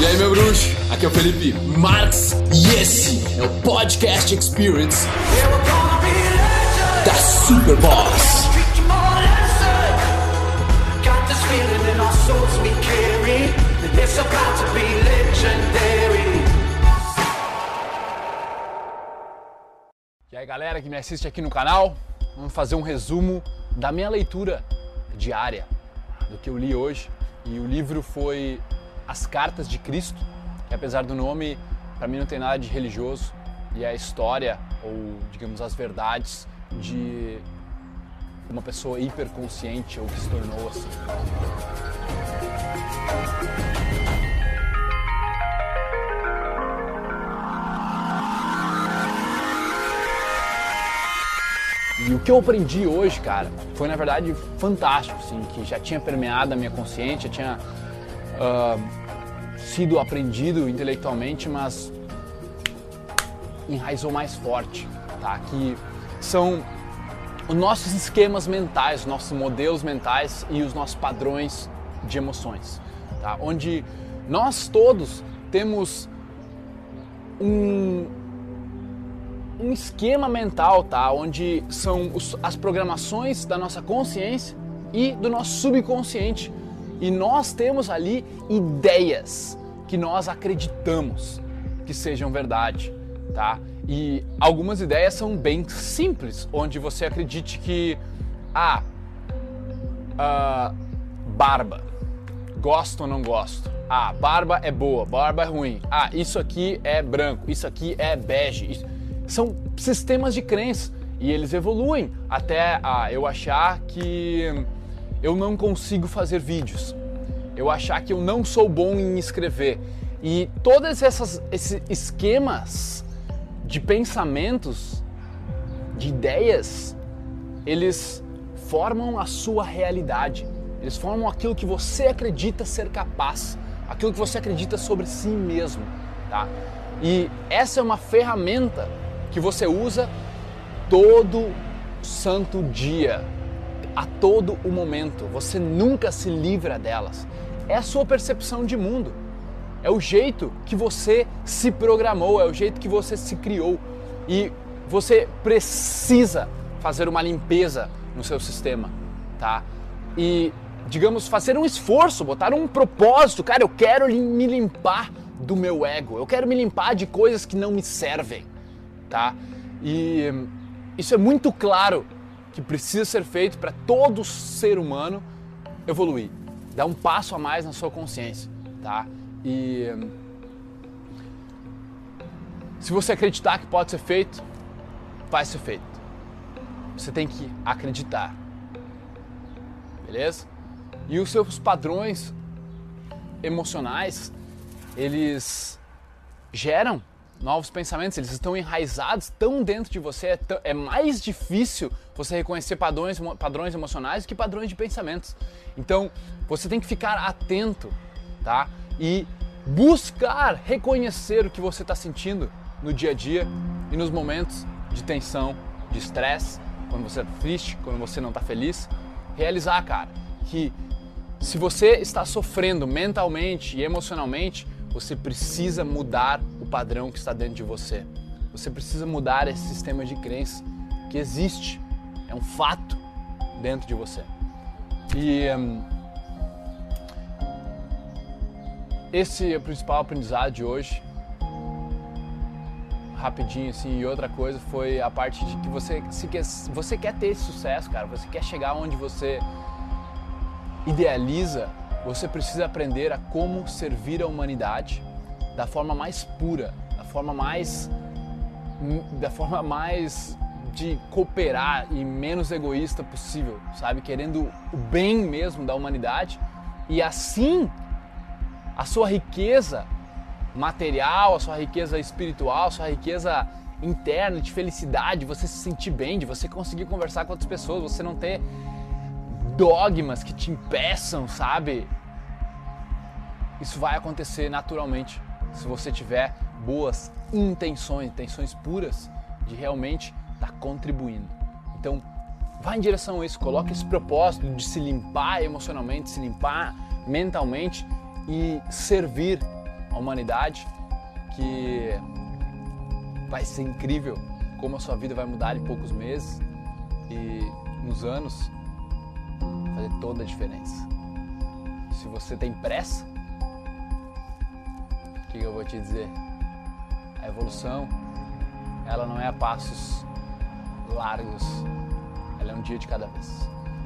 E aí, meu bruxo? Aqui é o Felipe Marx e esse é o Podcast Experience da Super Boss. E aí, galera que me assiste aqui no canal, vamos fazer um resumo da minha leitura diária do que eu li hoje. E o livro foi As Cartas de Cristo, que apesar do nome, para mim não tem nada de religioso, e é a história ou, digamos, as verdades de uma pessoa hiperconsciente ou que se tornou assim. E o que eu aprendi hoje, cara, foi na verdade fantástico, assim, que já tinha permeado a minha consciência, já tinha uh, sido aprendido intelectualmente, mas enraizou mais forte, tá? Que são os nossos esquemas mentais, os nossos modelos mentais e os nossos padrões de emoções, tá? Onde nós todos temos um, um esquema mental, tá? Onde são os, as programações da nossa consciência e do nosso subconsciente. E nós temos ali ideias que nós acreditamos que sejam verdade, tá? E algumas ideias são bem simples, onde você acredite que ah, uh, barba, gosto ou não gosto. Ah, barba é boa, barba é ruim. Ah, isso aqui é branco, isso aqui é bege. São sistemas de crença e eles evoluem até ah, eu achar que eu não consigo fazer vídeos, eu achar que eu não sou bom em escrever e todos esses esquemas de pensamentos, de ideias, eles formam a sua realidade. Eles formam aquilo que você acredita ser capaz, aquilo que você acredita sobre si mesmo, tá? E essa é uma ferramenta que você usa todo santo dia, a todo o momento. Você nunca se livra delas. É a sua percepção de mundo. É o jeito que você se programou, é o jeito que você se criou. E você precisa fazer uma limpeza no seu sistema, tá? E digamos fazer um esforço, botar um propósito, cara, eu quero me limpar do meu ego. Eu quero me limpar de coisas que não me servem tá? E isso é muito claro que precisa ser feito para todo ser humano evoluir, dar um passo a mais na sua consciência, tá? E se você acreditar que pode ser feito, vai ser feito. Você tem que acreditar. Beleza? E os seus padrões emocionais, eles geram novos pensamentos, eles estão enraizados tão dentro de você, é, é, mais difícil você reconhecer padrões, padrões emocionais que padrões de pensamentos. Então, você tem que ficar atento, tá? E buscar reconhecer o que você está sentindo no dia a dia e nos momentos de tensão, de estresse, quando você está triste, quando você não está feliz. Realizar, cara, que se você está sofrendo mentalmente e emocionalmente, você precisa mudar padrão que está dentro de você. Você precisa mudar esse sistema de crença que existe, é um fato dentro de você. E um, esse é o principal aprendizado de hoje. Rapidinho assim, e outra coisa foi a parte de que você, se quer, você quer ter esse sucesso, cara, você quer chegar onde você idealiza você precisa aprender a como servir a humanidade da forma mais pura, da forma mais da forma mais de cooperar e menos egoísta possível, sabe? Querendo o bem mesmo da humanidade e assim a sua riqueza material, a sua riqueza espiritual, a sua riqueza interna de felicidade, você se sentir bem, de você conseguir conversar com outras pessoas, você não ter dogmas que te impeçam, sabe? Isso vai acontecer naturalmente se você tiver boas intenções, intenções puras de realmente estar tá contribuindo. Então, vá em direção a isso, coloque esse propósito de se limpar emocionalmente, se limpar mentalmente e servir a humanidade que vai ser incrível como a sua vida vai mudar em poucos meses e nos anos fazer toda a diferença. Se você tem pressa, o que eu vou te dizer? A evolução, ela não é a passos largos, ela é um dia de cada vez.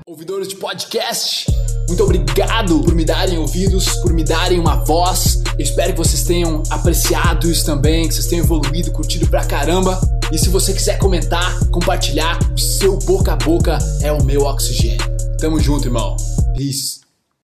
Ouvidores de podcast, muito obrigado por me darem ouvidos, por me darem uma voz. Eu espero que vocês tenham apreciado isso também, que vocês tenham evoluído, curtido pra caramba. E se você quiser comentar, compartilhar, o seu boca a boca é o meu oxigênio. Tamo junto, irmão. Peace.